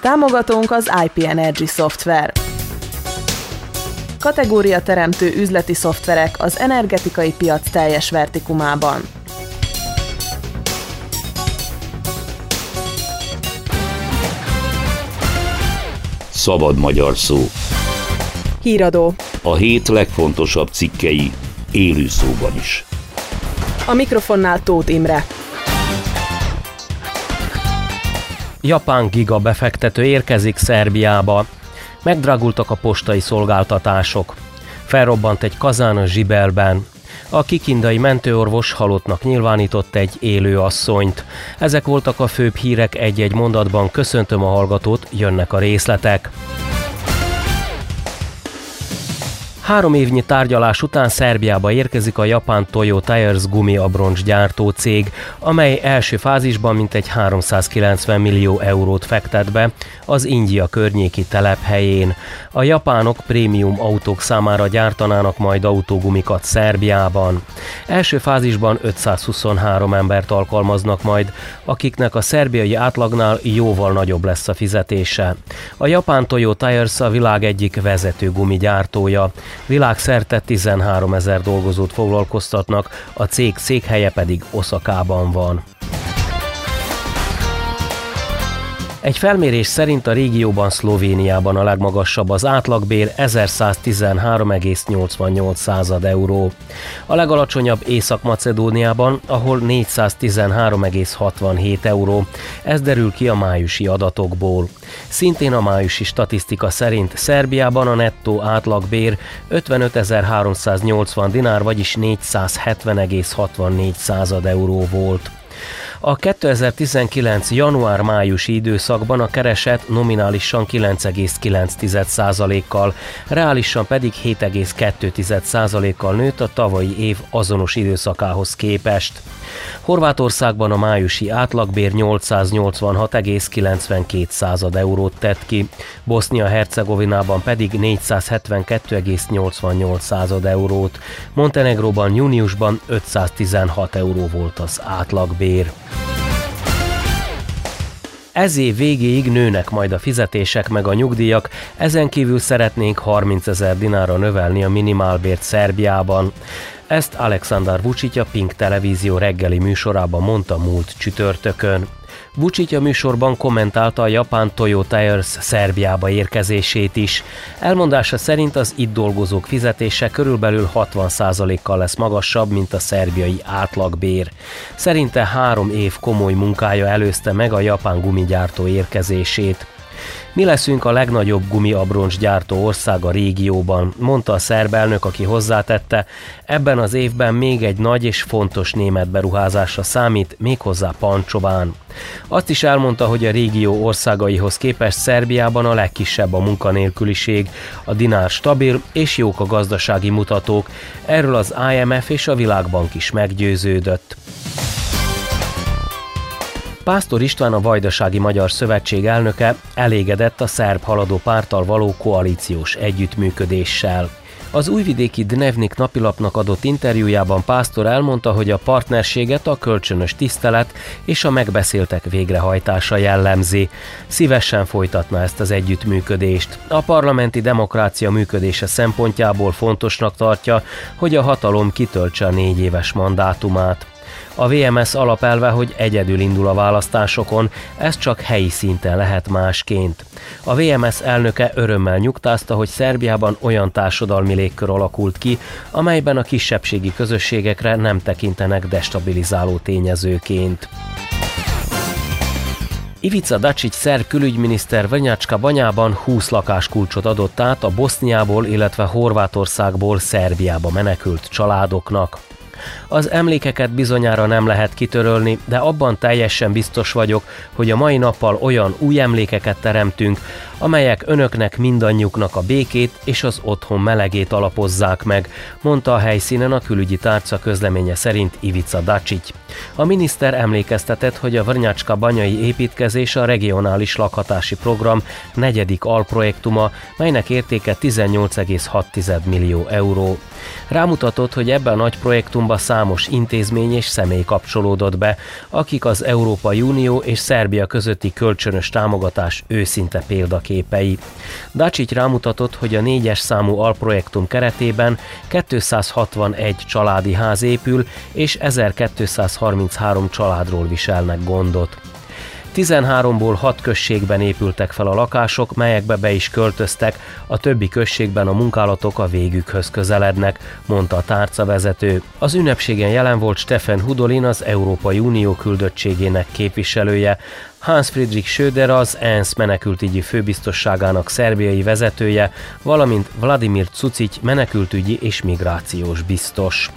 Támogatónk az IP Energy Software. Kategória teremtő üzleti szoftverek az energetikai piac teljes vertikumában. Szabad magyar szó. Híradó. A hét legfontosabb cikkei élő szóban is. A mikrofonnál Tóth Imre. Japán giga befektető érkezik Szerbiába. Megdrágultak a postai szolgáltatások. Felrobbant egy kazán a zsibelben. A kikindai mentőorvos halottnak nyilvánított egy élő asszonyt. Ezek voltak a főbb hírek egy-egy mondatban. Köszöntöm a hallgatót, jönnek a részletek. Három évnyi tárgyalás után Szerbiába érkezik a japán Toyo Tires gumiabroncs gyártó cég, amely első fázisban mintegy 390 millió eurót fektet be az India környéki telephelyén. A japánok prémium autók számára gyártanának majd autógumikat Szerbiában. Első fázisban 523 embert alkalmaznak majd, akiknek a szerbiai átlagnál jóval nagyobb lesz a fizetése. A japán Toyo Tires a világ egyik vezető gumigyártója. Világszerte 13 ezer dolgozót foglalkoztatnak, a cég székhelye pedig Oszakában van. Egy felmérés szerint a régióban Szlovéniában a legmagasabb az átlagbér 1113,88 euró. A legalacsonyabb Észak-Macedóniában, ahol 413,67 euró. Ez derül ki a májusi adatokból. Szintén a májusi statisztika szerint Szerbiában a nettó átlagbér 55.380 dinár, vagyis 470,64 euró volt. A 2019. január-májusi időszakban a kereset nominálisan 9,9%-kal, reálisan pedig 7,2%-kal nőtt a tavalyi év azonos időszakához képest. Horvátországban a májusi átlagbér 886,92 eurót tett ki, Bosznia-Hercegovinában pedig 472,88 eurót, Montenegróban júniusban 516 euró volt az átlagbér. Ez év végéig nőnek majd a fizetések meg a nyugdíjak, ezen kívül szeretnénk 30 ezer dinára növelni a minimálbért Szerbiában. Ezt Alexander Vucic a Pink televízió reggeli műsorában mondta múlt csütörtökön. Vucic a műsorban kommentálta a japán Toyo Tires Szerbiába érkezését is. Elmondása szerint az itt dolgozók fizetése körülbelül 60%-kal lesz magasabb, mint a szerbiai átlagbér. Szerinte három év komoly munkája előzte meg a japán gumigyártó érkezését. Mi leszünk a legnagyobb gumiabroncs gyártó ország a régióban, mondta a szerb elnök, aki hozzátette, ebben az évben még egy nagy és fontos német beruházásra számít, méghozzá Pancsován. Azt is elmondta, hogy a régió országaihoz képest Szerbiában a legkisebb a munkanélküliség, a dinár stabil és jók a gazdasági mutatók. Erről az IMF és a Világbank is meggyőződött. Pásztor István a Vajdasági Magyar Szövetség elnöke elégedett a szerb haladó pártal való koalíciós együttműködéssel. Az újvidéki Dnevnik napilapnak adott interjújában Pásztor elmondta, hogy a partnerséget a kölcsönös tisztelet és a megbeszéltek végrehajtása jellemzi. Szívesen folytatna ezt az együttműködést. A parlamenti demokrácia működése szempontjából fontosnak tartja, hogy a hatalom kitöltse a négy éves mandátumát. A VMS alapelve, hogy egyedül indul a választásokon, ez csak helyi szinten lehet másként. A VMS elnöke örömmel nyugtázta, hogy Szerbiában olyan társadalmi légkör alakult ki, amelyben a kisebbségi közösségekre nem tekintenek destabilizáló tényezőként. Ivica Dacic szerb külügyminiszter Venyácska Banyában 20 lakáskulcsot adott át a Boszniából, illetve Horvátországból Szerbiába menekült családoknak. Az emlékeket bizonyára nem lehet kitörölni, de abban teljesen biztos vagyok, hogy a mai nappal olyan új emlékeket teremtünk, amelyek önöknek mindannyiuknak a békét és az otthon melegét alapozzák meg, mondta a helyszínen a külügyi tárca közleménye szerint Ivica Dacic. A miniszter emlékeztetett, hogy a Vrnyacska banyai építkezés a regionális lakhatási program negyedik alprojektuma, melynek értéke 18,6 millió euró. Rámutatott, hogy ebben a nagy projektumba számos intézmény és személy kapcsolódott be, akik az Európai Unió és Szerbia közötti kölcsönös támogatás őszinte példaképei. Dacic rámutatott, hogy a négyes számú alprojektum keretében 261 családi ház épül, és 1233 családról viselnek gondot. 13-ból 6 községben épültek fel a lakások, melyekbe be is költöztek, a többi községben a munkálatok a végükhöz közelednek, mondta a tárcavezető. Az ünnepségen jelen volt Stefan Hudolin, az Európai Unió küldöttségének képviselője, Hans Friedrich Söder az ENSZ menekültügyi főbiztosságának szerbiai vezetője, valamint Vladimir Cucic menekültügyi és migrációs biztos.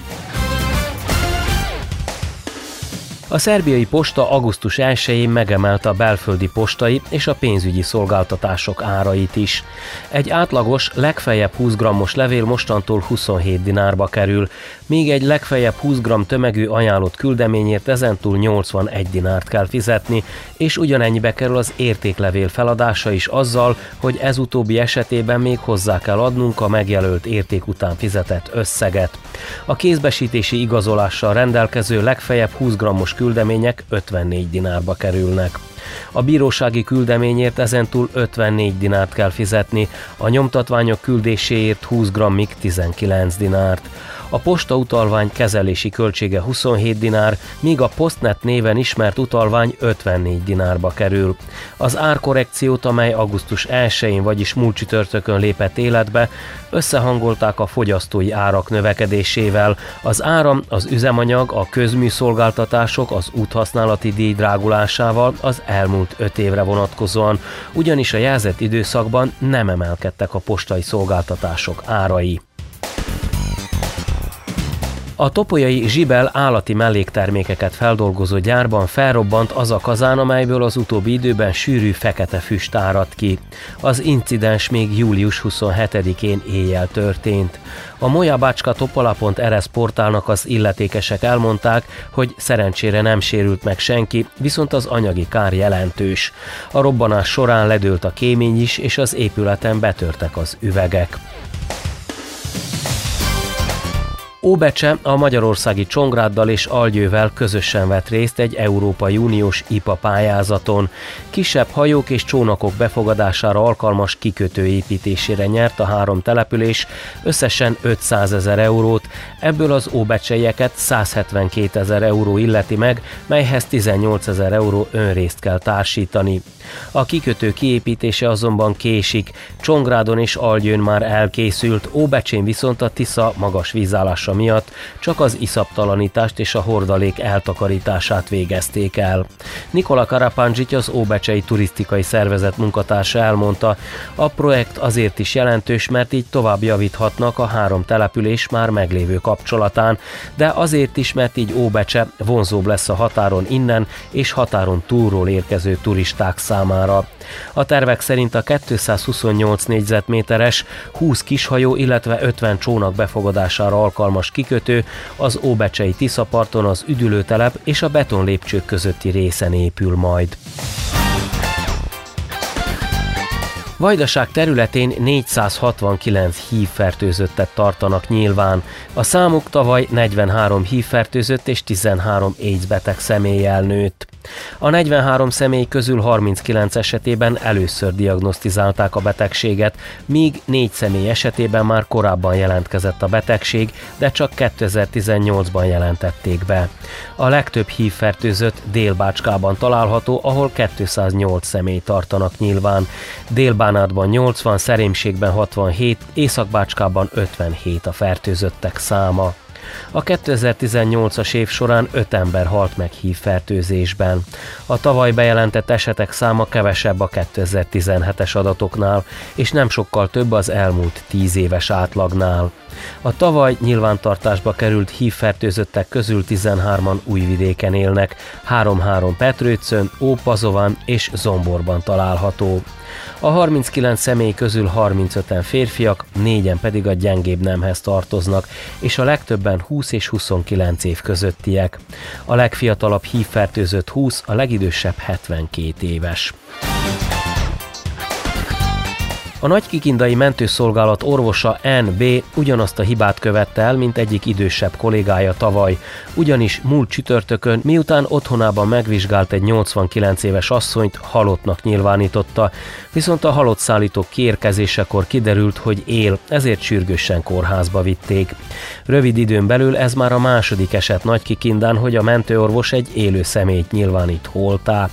A szerbiai posta augusztus 1-én megemelte a belföldi postai és a pénzügyi szolgáltatások árait is. Egy átlagos, legfeljebb 20 grammos levél mostantól 27 dinárba kerül, míg egy legfeljebb 20 g tömegű ajánlott küldeményért ezentúl 81 dinárt kell fizetni, és ugyanennyibe kerül az értéklevél feladása is azzal, hogy ez utóbbi esetében még hozzá kell adnunk a megjelölt érték után fizetett összeget. A kézbesítési igazolással rendelkező legfeljebb 20 grammos küldemények 54 dinárba kerülnek. A bírósági küldeményért ezentúl 54 dinárt kell fizetni, a nyomtatványok küldéséért 20 grammig 19 dinárt. A posta utalvány kezelési költsége 27 dinár, míg a Postnet néven ismert utalvány 54 dinárba kerül. Az árkorrekciót, amely augusztus 1-én, vagyis múlt csütörtökön lépett életbe, összehangolták a fogyasztói árak növekedésével. Az áram, az üzemanyag, a közműszolgáltatások, az úthasználati díj drágulásával az elmúlt 5 évre vonatkozóan, ugyanis a jelzett időszakban nem emelkedtek a postai szolgáltatások árai. A topolyai Zsibel állati melléktermékeket feldolgozó gyárban felrobbant az a kazán, amelyből az utóbbi időben sűrű fekete füst árad ki. Az incidens még július 27-én éjjel történt. A Moja Topola.rs portálnak az illetékesek elmondták, hogy szerencsére nem sérült meg senki, viszont az anyagi kár jelentős. A robbanás során ledőlt a kémény is, és az épületen betörtek az üvegek. Óbecse a magyarországi Csongráddal és Algyővel közösen vett részt egy Európai Uniós IPA pályázaton. Kisebb hajók és csónakok befogadására alkalmas kikötő építésére nyert a három település összesen 500 ezer eurót, ebből az óbecseieket 172 ezer euró illeti meg, melyhez 18 ezer euró önrészt kell társítani. A kikötő kiépítése azonban késik, Csongrádon és Algyőn már elkészült, Óbecsén viszont a Tisza magas vízállása hatása miatt csak az iszaptalanítást és a hordalék eltakarítását végezték el. Nikola Karapandzsit az Óbecsei Turisztikai Szervezet munkatársa elmondta, a projekt azért is jelentős, mert így tovább javíthatnak a három település már meglévő kapcsolatán, de azért is, mert így Óbecse vonzóbb lesz a határon innen és határon túlról érkező turisták számára. A tervek szerint a 228 négyzetméteres 20 kishajó, illetve 50 csónak befogadására alkalmas kikötő az Óbecsei Tiszaparton az üdülőtelep és a betonlépcsők közötti részen épül majd. Vajdaság területén 469 hívfertőzöttet tartanak nyilván. A számuk tavaly 43 hívfertőzött és 13 AIDS beteg személyel nőtt. A 43 személy közül 39 esetében először diagnosztizálták a betegséget, míg 4 személy esetében már korábban jelentkezett a betegség, de csak 2018-ban jelentették be. A legtöbb hívfertőzött Délbácskában található, ahol 208 személy tartanak nyilván. Délbánátban 80, Szerémségben 67, Északbácskában 57 a fertőzöttek száma. A 2018-as év során 5 ember halt meg hívfertőzésben. A tavaly bejelentett esetek száma kevesebb a 2017-es adatoknál, és nem sokkal több az elmúlt 10 éves átlagnál. A tavaly nyilvántartásba került hívfertőzöttek közül 13-an újvidéken élnek, 3-3 Petrőcön, Ópazovan és Zomborban található. A 39 személy közül 35-en férfiak, négyen pedig a gyengébb nemhez tartoznak, és a legtöbben 20 és 29 év közöttiek. A legfiatalabb hívfertőzött 20, a legidősebb 72 éves. A Nagykikindai mentőszolgálat orvosa NB ugyanazt a hibát követte el, mint egyik idősebb kollégája tavaly. Ugyanis múlt csütörtökön, miután otthonában megvizsgált egy 89 éves asszonyt, halottnak nyilvánította, viszont a halott szállítók kiérkezésekor kiderült, hogy él, ezért sürgősen kórházba vitték. Rövid időn belül ez már a második eset Nagykikindán, hogy a mentőorvos egy élő személyt nyilvánít holtá.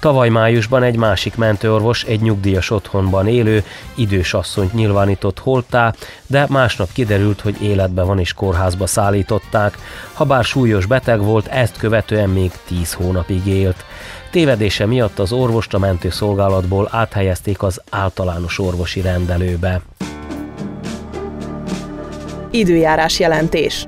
Tavaly májusban egy másik mentőorvos egy nyugdíjas otthonban élő, idős asszonyt nyilvánított holtá, de másnap kiderült, hogy életben van és kórházba szállították. Habár súlyos beteg volt, ezt követően még 10 hónapig élt. Tévedése miatt az orvost a mentőszolgálatból áthelyezték az általános orvosi rendelőbe. Időjárás jelentés.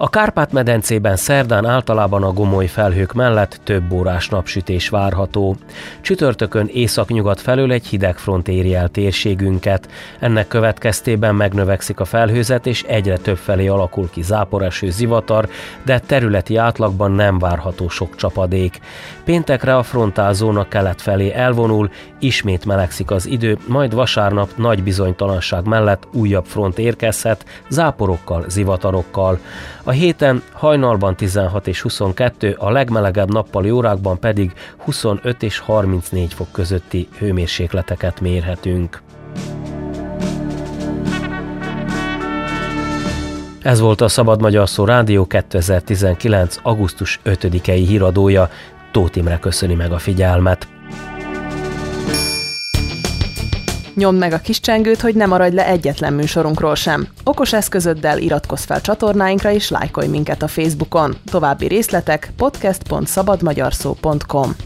A Kárpát-medencében szerdán általában a gomoly felhők mellett több órás napsütés várható. Csütörtökön északnyugat felől egy hideg front éri el térségünket. Ennek következtében megnövekszik a felhőzet, és egyre több felé alakul ki záporeső zivatar, de területi átlagban nem várható sok csapadék. Péntekre a frontálzóna kelet felé elvonul, ismét melegszik az idő, majd vasárnap nagy bizonytalanság mellett újabb front érkezhet, záporokkal, zivatarokkal. A héten hajnalban 16 és 22, a legmelegebb nappali órákban pedig 25 és 34 fok közötti hőmérsékleteket mérhetünk. Ez volt a Szabad Magyar Szó Rádió 2019. augusztus 5-i híradója. Tóth Imre köszöni meg a figyelmet. Nyomd meg a kis csengőt, hogy ne maradj le egyetlen műsorunkról sem. Okos eszközöddel iratkozz fel csatornáinkra és lájkolj minket a Facebookon. További részletek podcast.szabadmagyarszó.com